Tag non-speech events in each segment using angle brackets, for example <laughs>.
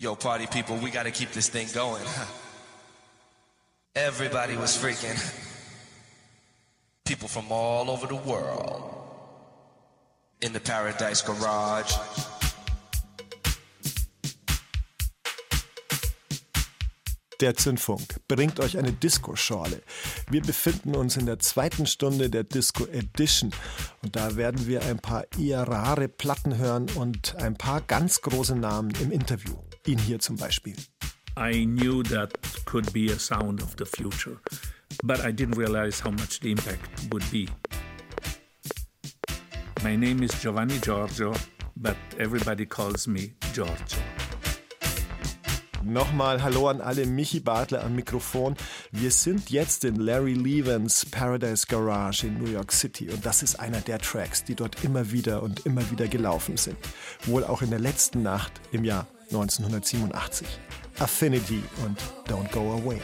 Yo, party people, we gotta keep this thing going. <laughs> Everybody was freaking. People from all over the world. In the Paradise Garage. Der Zündfunk bringt euch eine Disco-Schorle. Wir befinden uns in der zweiten Stunde der Disco Edition und da werden wir ein paar eher rare Platten hören und ein paar ganz große Namen im Interview. Ihn hier zum Beispiel. I knew that could be a sound of the future, but I didn't realize how much the impact would be. My name is Giovanni Giorgio, but everybody calls me Giorgio. Nochmal Hallo an alle, Michi Bartler am Mikrofon. Wir sind jetzt in Larry Levens Paradise Garage in New York City und das ist einer der Tracks, die dort immer wieder und immer wieder gelaufen sind. Wohl auch in der letzten Nacht im Jahr 1987. Affinity und Don't Go Away.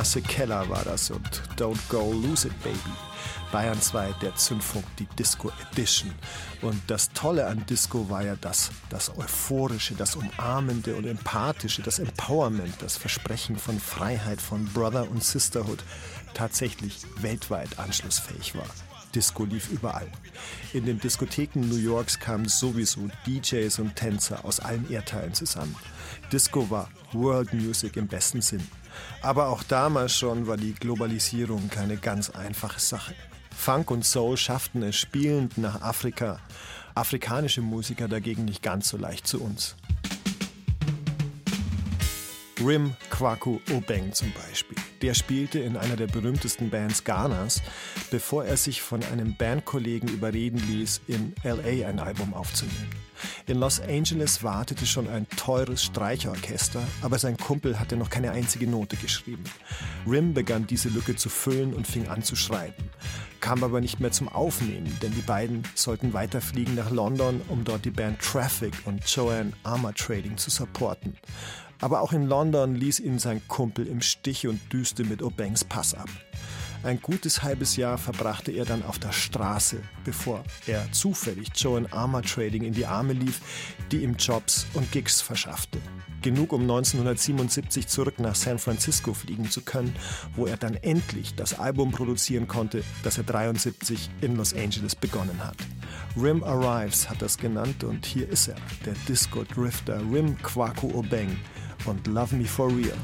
Hugh Masekela war das und Don't Go Lose It Baby. Bayern 2, der Zündfunk, die Disco Edition. Und das Tolle an Disco war ja das, das Euphorische, das Umarmende und Empathische, das Empowerment, das Versprechen von Freiheit, von Brother und Sisterhood tatsächlich weltweit anschlussfähig war. Disco lief überall. In den Diskotheken New Yorks kamen sowieso DJs und Tänzer aus allen Erdteilen zusammen. Disco war World Music im besten Sinn. Aber auch damals schon war die Globalisierung keine ganz einfache Sache. Funk und Soul schafften es spielend nach Afrika, afrikanische Musiker dagegen nicht ganz so leicht zu uns. Rim Kwaku Obeng zum Beispiel. Der spielte in einer der berühmtesten Bands Ghanas, bevor er sich von einem Bandkollegen überreden ließ, in LA ein Album aufzunehmen. In Los Angeles wartete schon ein teures Streicherorchester, aber sein Kumpel hatte noch keine einzige Note geschrieben. Rim begann diese Lücke zu füllen und fing an zu schreiben, kam aber nicht mehr zum Aufnehmen, denn die beiden sollten weiterfliegen nach London, um dort die Band Traffic und Joanne Armour Trading zu supporten. Aber auch in London ließ ihn sein Kumpel im Stich und düste mit Obangs Pass ab. Ein gutes halbes Jahr verbrachte er dann auf der Straße, bevor er zufällig Joan Armour Trading in die Arme lief, die ihm Jobs und Gigs verschaffte. Genug, um 1977 zurück nach San Francisco fliegen zu können, wo er dann endlich das Album produzieren konnte, das er 73 in Los Angeles begonnen hat. Rim Arrives hat das genannt und hier ist er, der Disco-Drifter Rim Kwaku Obeng und Love Me For Real.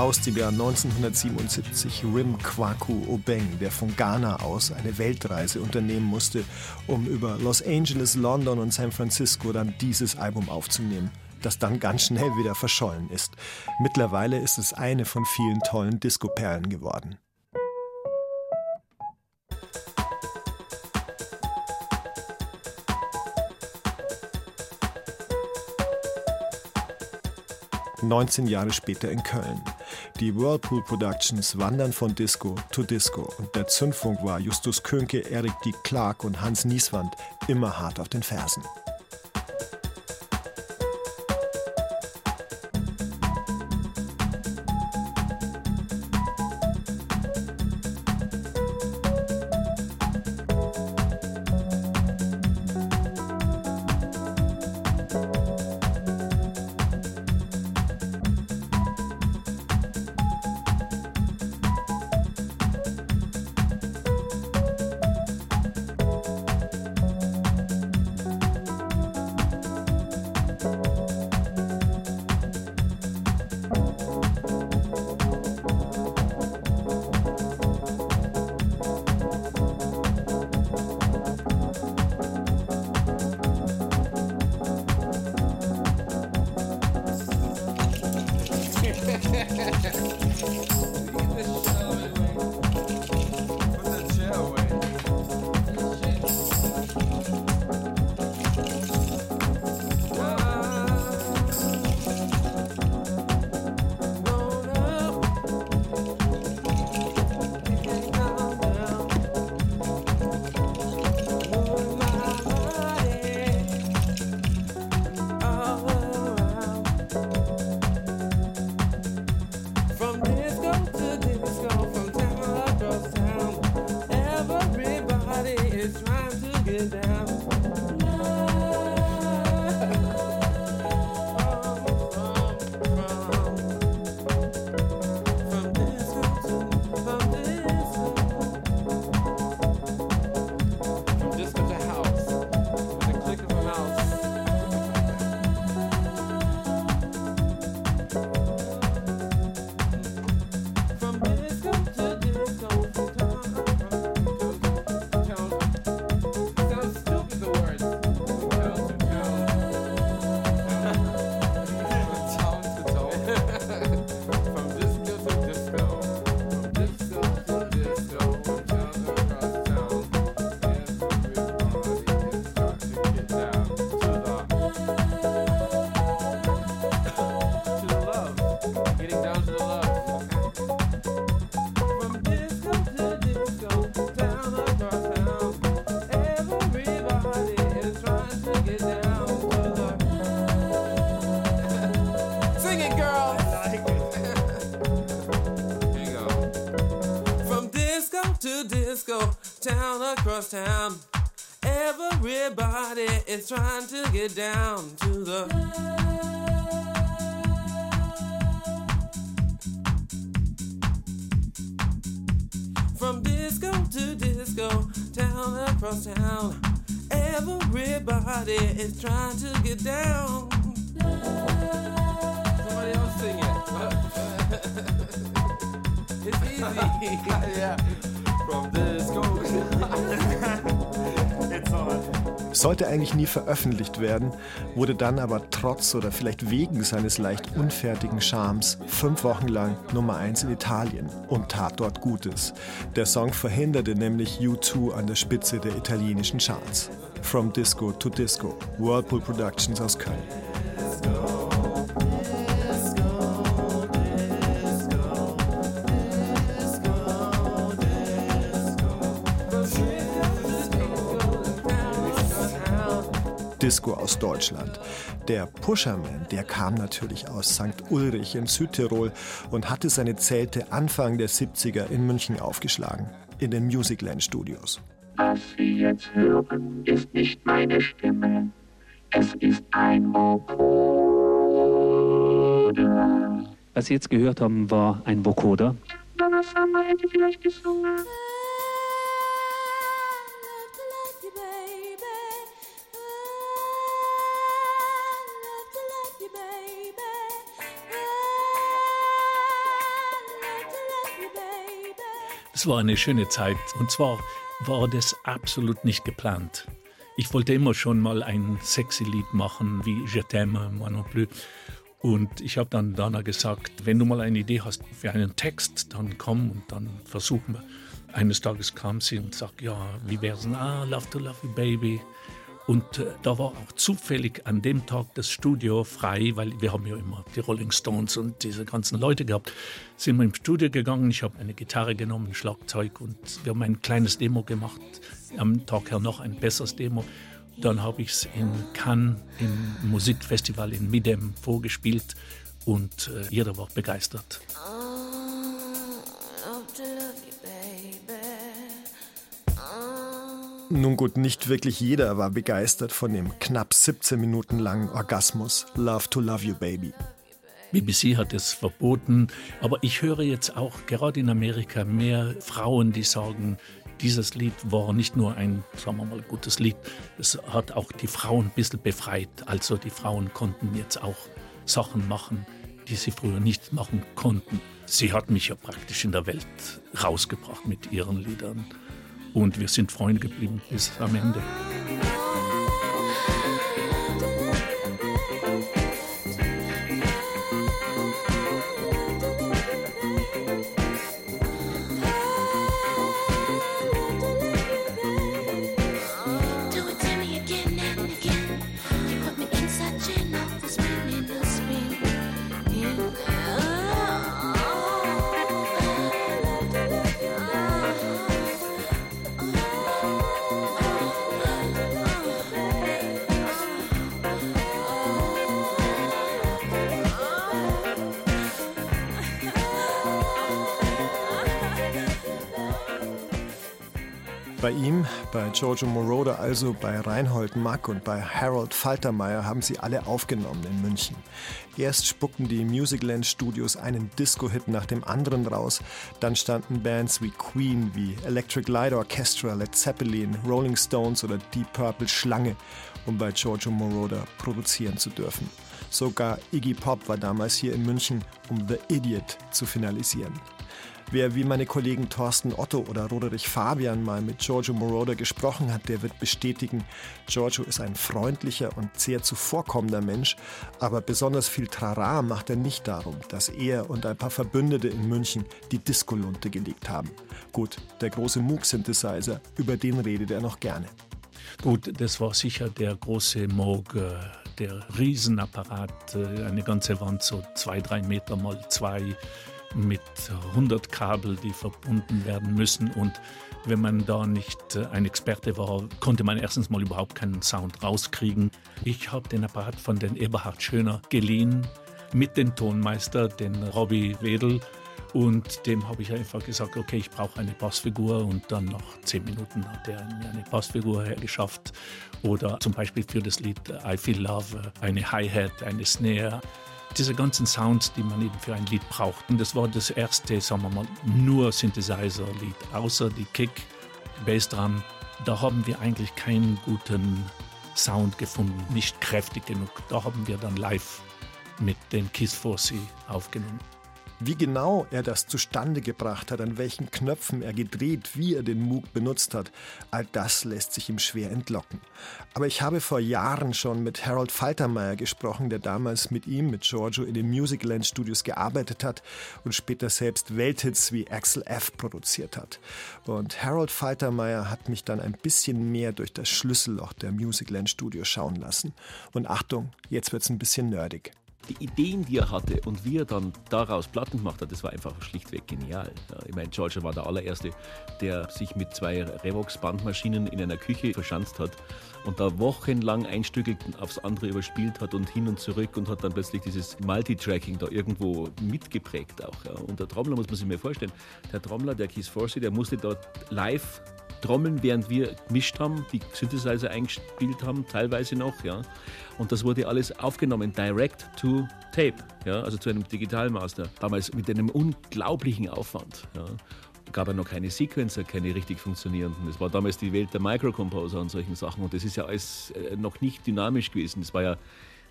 Aus dem Jahr 1977 Rim Kwaku Obeng, der von Ghana aus eine Weltreise unternehmen musste, um über Los Angeles, London und San Francisco dann dieses Album aufzunehmen, das dann ganz schnell wieder verschollen ist. Mittlerweile ist es eine von vielen tollen Disco-Perlen geworden. 19 Jahre später in Köln. Die Whirlpool Productions wandern von Disco zu Disco und der Zündfunk war Justus Könke, Erik D. Clark und Hans Nieswand immer hart auf den Fersen. Across town. Everybody is trying to get down to the. Sollte eigentlich nie veröffentlicht werden, wurde dann aber trotz oder vielleicht wegen seines leicht unfertigen Charmes fünf Wochen lang Nummer 1 in Italien und tat dort Gutes. Der Song verhinderte nämlich U2 an der Spitze der italienischen Charts. From Disco to Disco, Whirlpool Productions aus Köln. Disco aus Deutschland. Der Pusherman, der kam natürlich aus St. Ulrich in Südtirol und hatte seine Zelte Anfang der 70er in München aufgeschlagen, in den Musicland Studios. Was Sie jetzt hören, ist nicht meine Stimme. Es ist ein Vocoder. Was Sie jetzt gehört haben, war ein Vocoder. Donna Summer hätte vielleicht gesungen. Es war eine schöne Zeit und zwar war das absolut nicht geplant. Ich wollte immer schon mal ein sexy Lied machen wie Je t'aime, moi non plus. Und ich habe dann Dana gesagt, wenn du mal eine Idee hast für einen Text, dann komm und dann versuchen wir. Eines Tages kam sie und sagte, ja, wie wär's denn? Ah, Love to Love You Baby. Und äh, da war auch zufällig an dem Tag das Studio frei, weil wir haben ja immer die Rolling Stones und diese ganzen Leute gehabt. Sind wir im Studio gegangen, ich habe eine Gitarre genommen, ein Schlagzeug und wir haben ein kleines Demo gemacht. Am Tag her noch ein besseres Demo. Dann habe ich es in Cannes im Musikfestival in Midem vorgespielt und äh, jeder war begeistert. Nun gut, nicht wirklich jeder war begeistert von dem knapp 17 Minuten langen Orgasmus Love to Love You Baby. BBC hat es verboten, aber ich höre jetzt auch gerade in Amerika mehr Frauen, die sagen, dieses Lied war nicht nur ein, sagen wir mal, gutes Lied, es hat auch die Frauen ein bisschen befreit. Also die Frauen konnten jetzt auch Sachen machen, die sie früher nicht machen konnten. Sie hat mich ja praktisch in der Welt rausgebracht mit ihren Liedern und wir sind Freunde geblieben bis am Ende. Giorgio Moroder, also bei Reinhold Mack und bei Harold Faltermeier haben sie alle aufgenommen in München. Erst spuckten die Musicland Studios einen Disco-Hit nach dem anderen raus, dann standen Bands wie Queen, wie Electric Light Orchestra, Led Zeppelin, Rolling Stones oder Deep Purple Schlange, um bei Giorgio Moroder produzieren zu dürfen. Sogar Iggy Pop war damals hier in München, um The Idiot zu finalisieren. Wer wie meine Kollegen Thorsten Otto oder Roderich Fabian mal mit Giorgio Moroder gesprochen hat, der wird bestätigen, Giorgio ist ein freundlicher und sehr zuvorkommender Mensch, aber besonders viel Trara macht er nicht darum, dass er und ein paar Verbündete in München die Diskolunte gelegt haben. Gut, der große Moog-Synthesizer, über den redet er noch gerne. Gut, das war sicher der große Moog, äh, der Riesenapparat, äh, eine ganze Wand, so zwei, drei Meter mal zwei, mit 100 Kabel, die verbunden werden müssen. Und wenn man da nicht äh, ein Experte war, konnte man erstens mal überhaupt keinen Sound rauskriegen. Ich habe den Apparat von den Eberhard Schöner geliehen mit dem Tonmeister, den Robbie Wedel. Und dem habe ich einfach gesagt, okay, ich brauche eine Bassfigur und dann nach zehn Minuten hat er mir eine Bassfigur hergeschafft. Oder zum Beispiel für das Lied I Feel Love eine Hi-Hat, eine Snare. Diese ganzen Sounds, die man eben für ein Lied braucht. Und das war das erste, sagen wir mal, nur Synthesizer-Lied, außer die Kick, Bassdrum. Da haben wir eigentlich keinen guten Sound gefunden, nicht kräftig genug. Da haben wir dann live mit den Kiss 4 aufgenommen. Wie genau er das zustande gebracht hat, an welchen Knöpfen er gedreht, wie er den Moog benutzt hat, all das lässt sich ihm schwer entlocken. Aber ich habe vor Jahren schon mit Harold Faltermeier gesprochen, der damals mit ihm, mit Giorgio, in den Musicland Studios gearbeitet hat und später selbst Welthits wie Axel F. produziert hat. Und Harold Faltermeier hat mich dann ein bisschen mehr durch das Schlüsselloch der Musicland Studios schauen lassen. Und Achtung, jetzt wird's ein bisschen nerdig die Ideen, die er hatte und wie er dann daraus Platten gemacht hat, das war einfach schlichtweg genial. Ich meine, Georgia war der allererste, der sich mit zwei Revox-Bandmaschinen in einer Küche verschanzt hat und da wochenlang ein Stück aufs andere überspielt hat und hin und zurück und hat dann plötzlich dieses Multitracking da irgendwo mitgeprägt auch. Und der Trommler muss man sich mal vorstellen, der Trommler, der Keith Forsey, der musste dort live trommeln, während wir gemischt haben, die Synthesizer eingespielt haben, teilweise noch, ja. Und das wurde alles aufgenommen, direct to tape, ja, also zu einem Digitalmaster. Damals mit einem unglaublichen Aufwand, ja gab ja noch keine Sequencer, keine richtig funktionierenden. Das war damals die Welt der Microcomposer und solchen Sachen. Und das ist ja alles äh, noch nicht dynamisch gewesen. Das war ja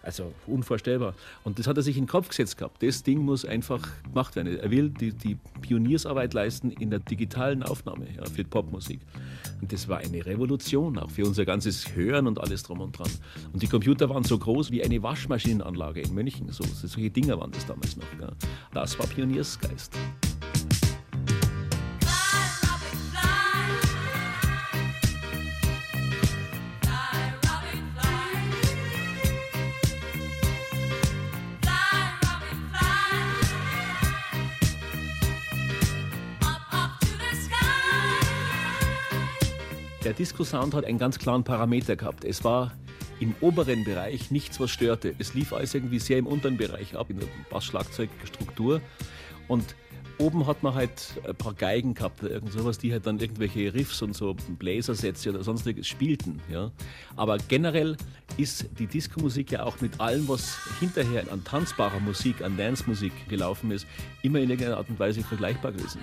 also unvorstellbar. Und das hat er sich in den Kopf gesetzt gehabt. Das Ding muss einfach gemacht werden. Er will die, die Pioniersarbeit leisten in der digitalen Aufnahme ja, für Popmusik. Und das war eine Revolution, auch für unser ganzes Hören und alles drum und dran. Und die Computer waren so groß wie eine Waschmaschinenanlage in München. So, solche Dinger waren das damals noch. Ja. Das war Pioniersgeist. Der Disco-Sound hat einen ganz klaren Parameter gehabt. Es war im oberen Bereich nichts, was störte. Es lief alles irgendwie sehr im unteren Bereich ab, in der Bass-Schlagzeug-Struktur. Und oben hat man halt ein paar Geigen gehabt, irgend sowas, die halt dann irgendwelche Riffs und so Bläsersätze oder sonstiges spielten. Ja. Aber generell ist die Disco-Musik ja auch mit allem, was hinterher an tanzbarer Musik, an Dance-Musik gelaufen ist, immer in irgendeiner Art und Weise vergleichbar gewesen.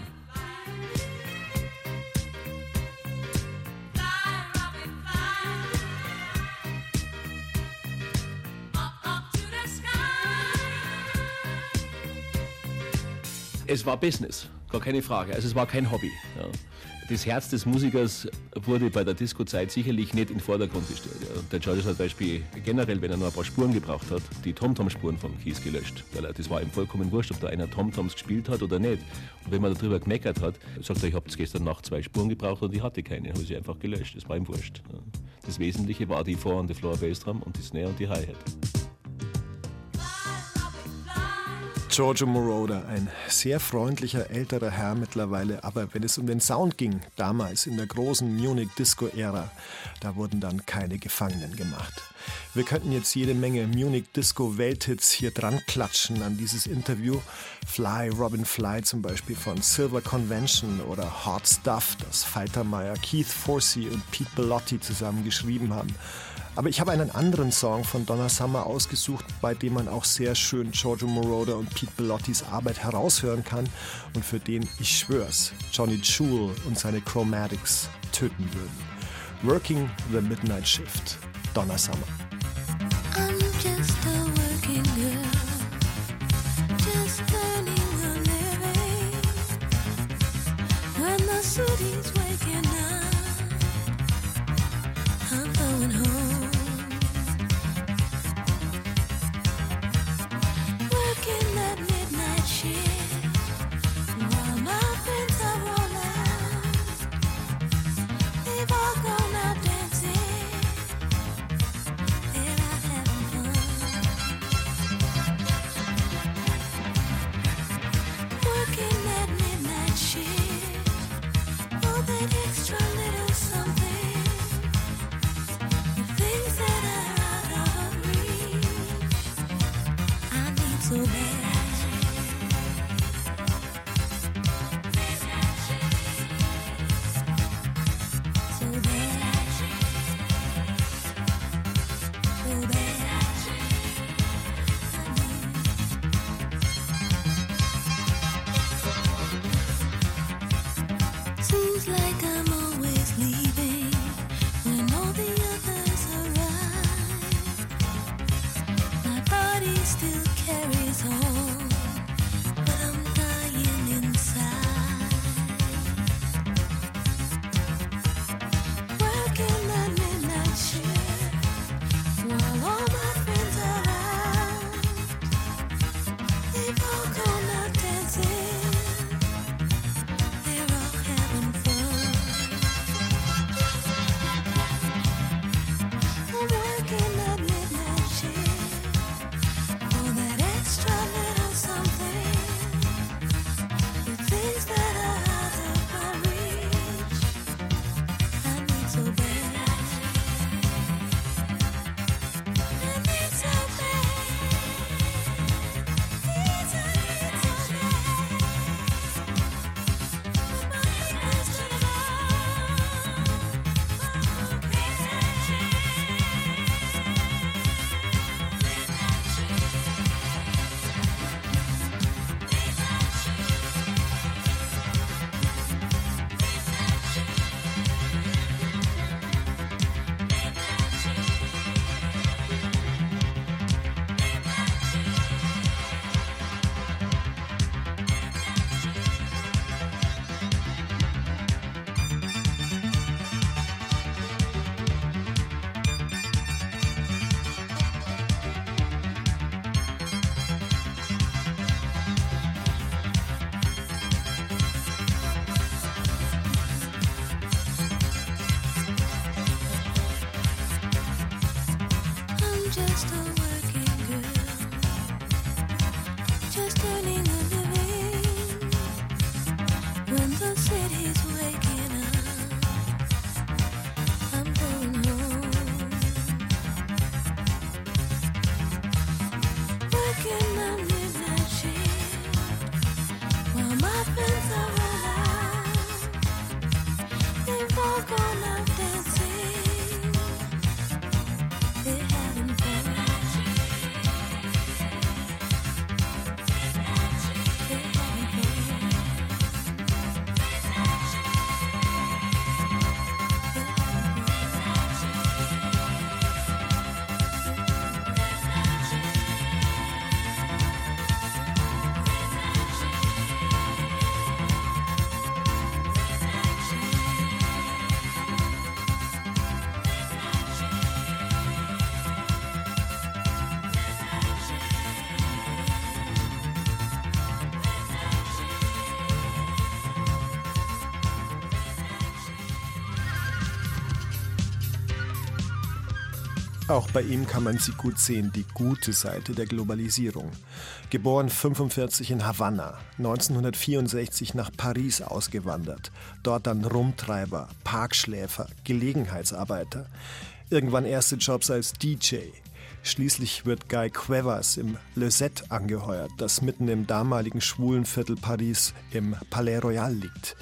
Es war Business, gar keine Frage. Also es war kein Hobby. Ja. Das Herz des Musikers wurde bei der Disco-Zeit sicherlich nicht in den Vordergrund gestellt. Ja. Der George hat zum Beispiel generell, wenn er noch ein paar Spuren gebraucht hat, die Tom-Tom-Spuren vom Kies gelöscht. Weil das war ihm vollkommen wurscht, ob da einer Tom-Toms gespielt hat oder nicht. Und wenn man darüber gemeckert hat, sagt er, ich habe gestern Nacht zwei Spuren gebraucht und ich hatte keine. Habe sie einfach gelöscht. Das war ihm wurscht. Ja. Das Wesentliche war die Vor- und die Floor-Bass-Drum und die Snare und die Hi-Hat. Giorgio Moroder, ein sehr freundlicher älterer Herr mittlerweile, aber wenn es um den Sound ging, damals in der großen Munich Disco-Ära, da wurden dann keine Gefangenen gemacht. Wir könnten jetzt jede Menge Munich Disco Welthits hier dran klatschen an dieses Interview. Fly, Robin Fly zum Beispiel von Silver Convention oder Hot Stuff, das Faltermeier, Keith Forsey und Pete Bellotti zusammen geschrieben haben. Aber ich habe einen anderen Song von Donna Summer ausgesucht, bei dem man auch sehr schön Giorgio Moroder und Pete Bellottis Arbeit heraushören kann und für den, ich schwör's, Johnny Jewel und seine Chromatics töten würden. Working the Midnight Shift, Donna Summer. While my friends are alive. They've Auch bei ihm kann man sie gut sehen, die gute Seite der Globalisierung. Geboren 45 in Havanna, 1964 nach Paris ausgewandert, dort dann Rumtreiber, Parkschläfer, Gelegenheitsarbeiter, irgendwann erste Jobs als DJ. Schließlich wird Guy Quevers im Le Set angeheuert, das mitten im damaligen schwulen Viertel Paris im Palais Royal liegt.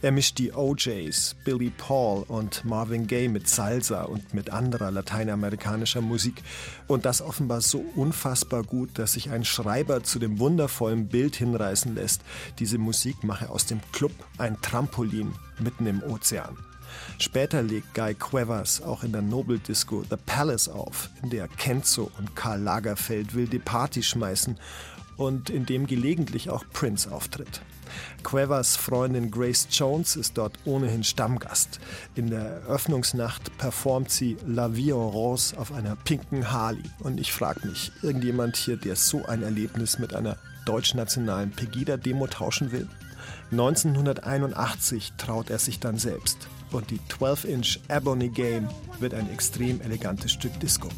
Er mischt die OJs, Billy Paul und Marvin Gaye mit Salsa und mit anderer lateinamerikanischer Musik. Und das offenbar so unfassbar gut, dass sich ein Schreiber zu dem wundervollen Bild hinreißen lässt, diese Musik mache aus dem Club ein Trampolin mitten im Ozean. Später legt Guy Quevers auch in der Nobeldisco The Palace auf, in der Kenzo und Karl Lagerfeld wilde Party schmeißen und in dem gelegentlich auch Prince auftritt. Quevers Freundin Grace Jones ist dort ohnehin Stammgast. In der Eröffnungsnacht performt sie La Vie en Rose auf einer pinken Harley. Und ich frage mich, irgendjemand hier, der so ein Erlebnis mit einer deutschnationalen Pegida-Demo tauschen will? 1981 traut er sich dann selbst. Und die 12-Inch Ebony Game wird ein extrem elegantes Stück Disco.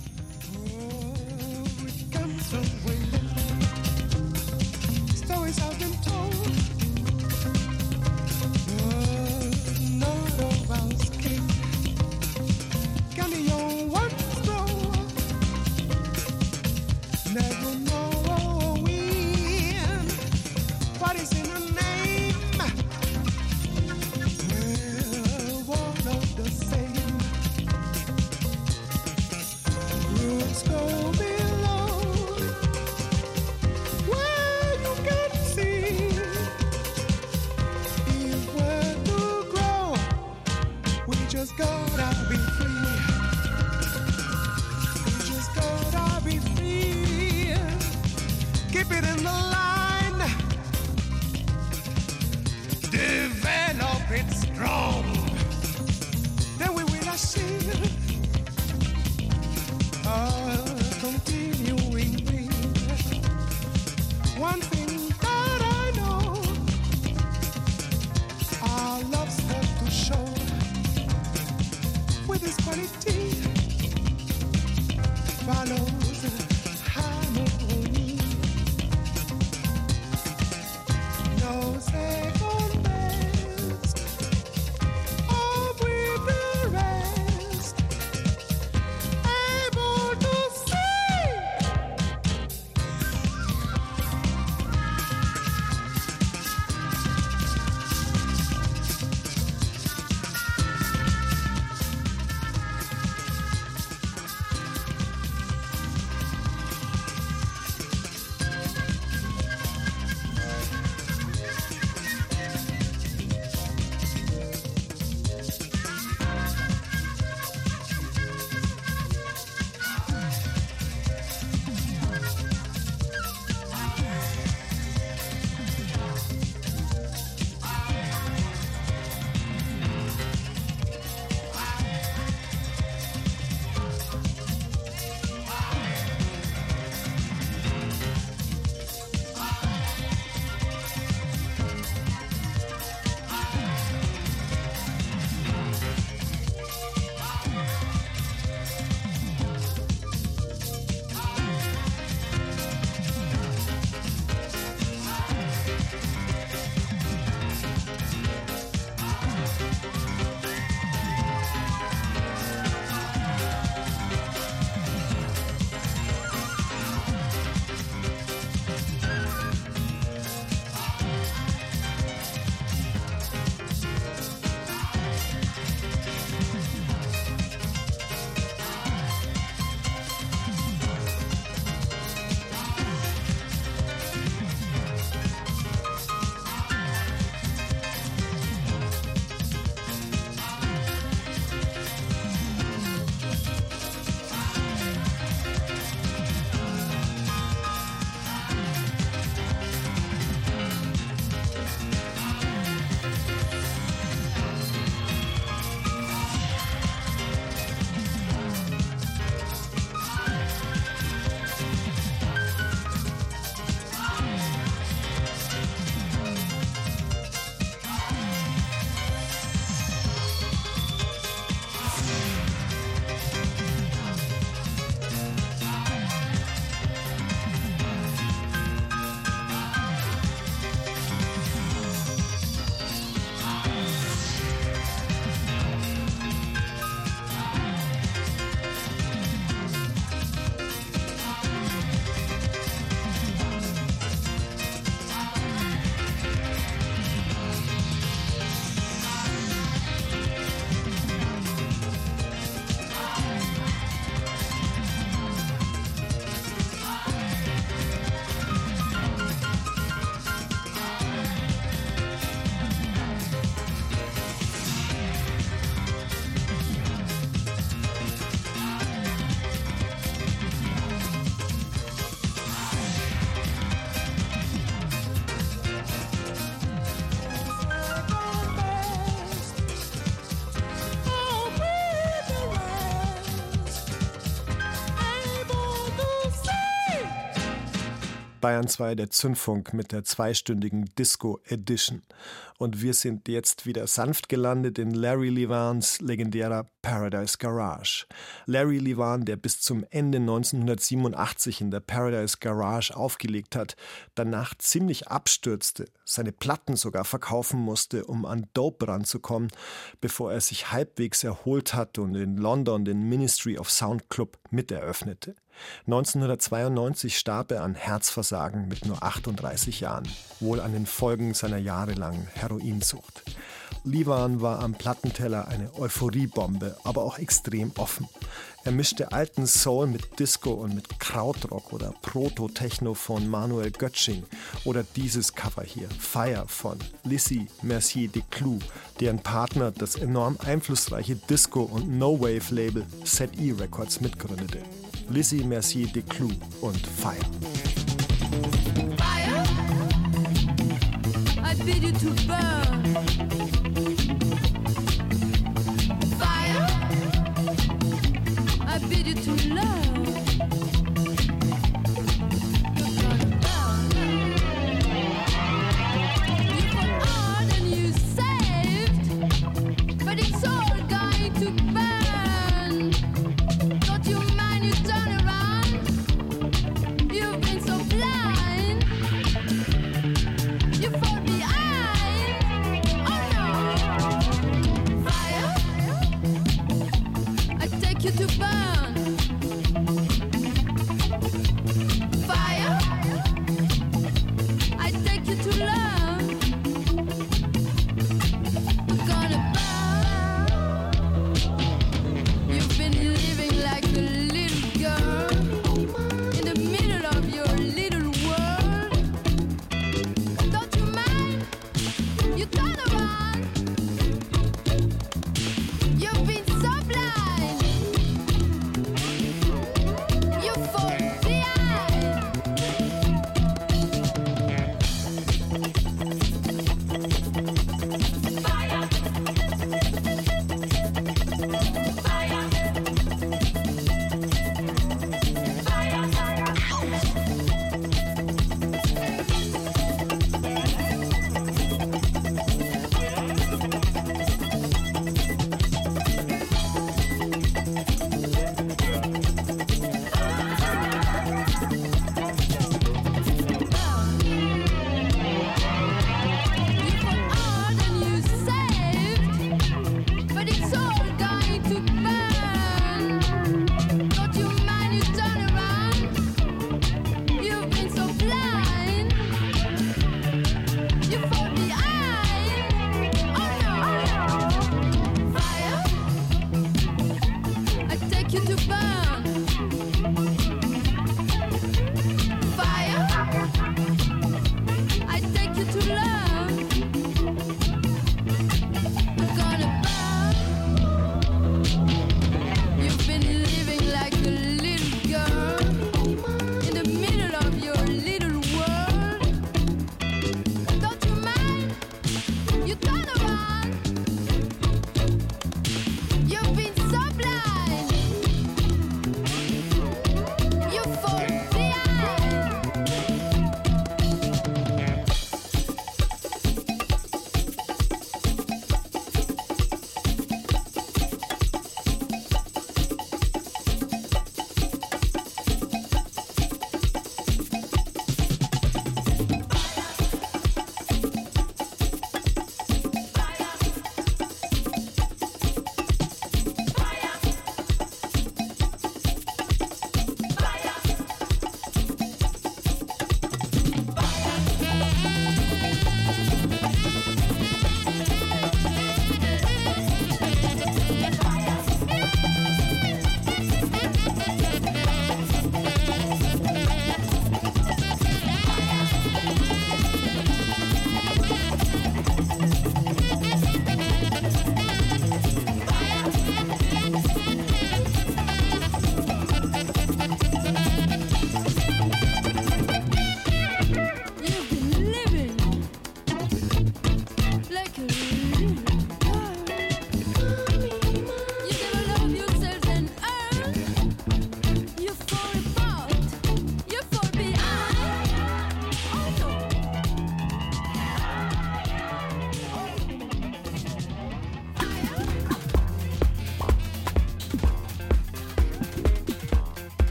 Bayern 2, der Zündfunk mit der zweistündigen Disco Edition. Und wir sind jetzt wieder sanft gelandet in Larry Levans legendärer Paradise Garage. Larry Levan, der bis zum Ende 1987 in der Paradise Garage aufgelegt hat, danach ziemlich abstürzte, seine Platten sogar verkaufen musste, um an Dope ranzukommen, bevor er sich halbwegs erholt hat und in London den Ministry of Sound Club miteröffnete. 1992 starb er an Herzversagen mit nur 38 Jahren, wohl an den Folgen seiner jahrelangen Heroinsucht. Livan war am Plattenteller eine Euphoriebombe, aber auch extrem offen. Er mischte alten Soul mit Disco und mit Krautrock oder Proto-Techno von Manuel Götsching oder dieses Cover hier, Fire von Lissy Mercier de Clou, deren Partner das enorm einflussreiche Disco- und No-Wave-Label ZE Records mitgründete. Lissy Mercier de Clou und Fire. Fire, I bid you to burn. Fire, I bid you to love.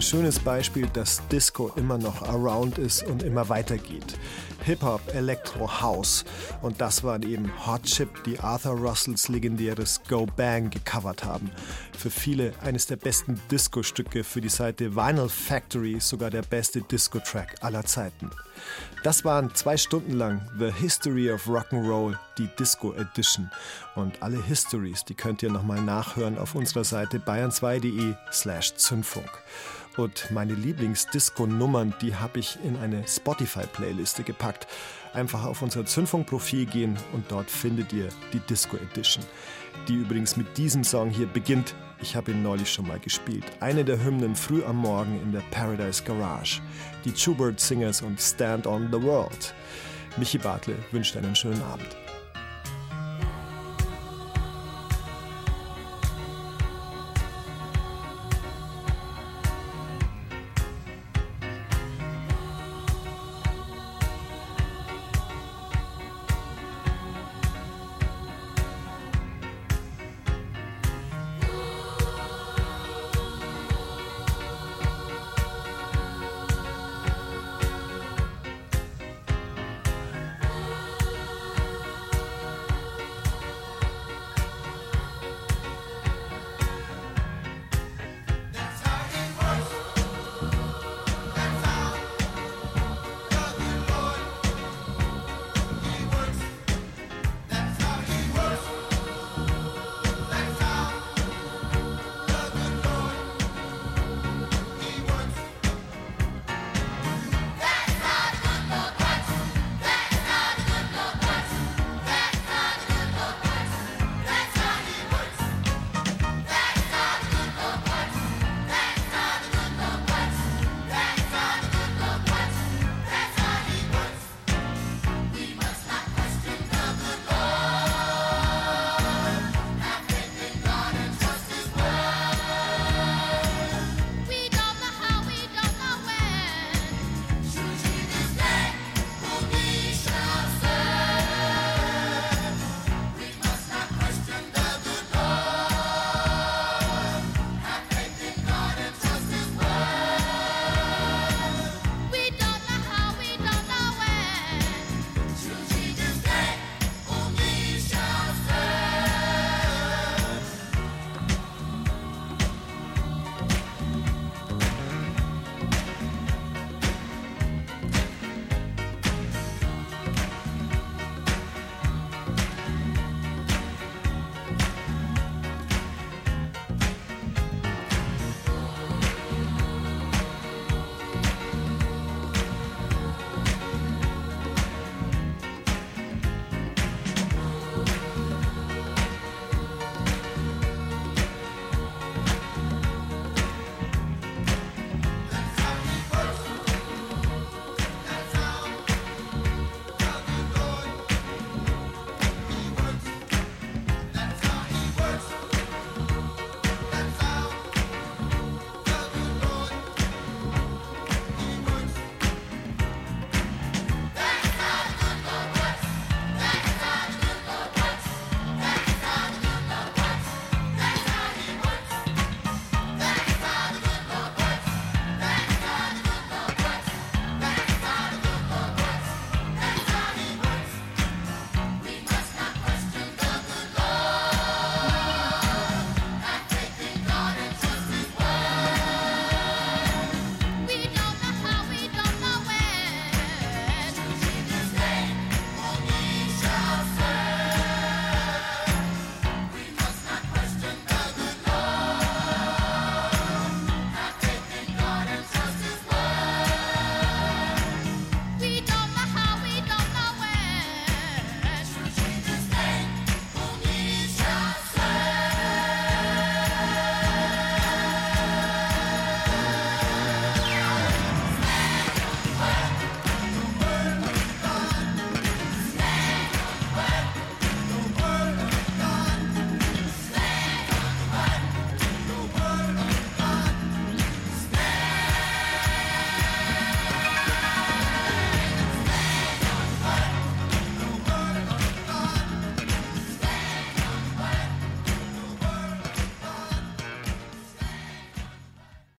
Ein schönes Beispiel, dass Disco immer noch around ist und immer weitergeht. Hip-Hop, Elektro, House. Und das waren eben Hot Chip, die Arthur Russells legendäres Go Bang gecovert haben. Für viele eines der besten Disco-Stücke, für die Seite Vinyl Factory sogar der beste Disco-Track aller Zeiten. Das waren zwei Stunden lang The History of Rock'n'Roll, die Disco Edition. Und alle Histories, die könnt ihr nochmal nachhören auf unserer Seite bayern2.de slash Zündfunk. Und meine Lieblings-Disco-Nummern, die habe ich in eine Spotify-Playliste gepackt. Einfach auf unser Zündfunk-Profil gehen und dort findet ihr die Disco Edition, die übrigens mit diesem Song hier beginnt. Ich habe ihn neulich schon mal gespielt. Eine der Hymnen früh am Morgen in der Paradise Garage. Die Schubert Singers und Stand on the World. Michi Bartle wünscht einen schönen Abend.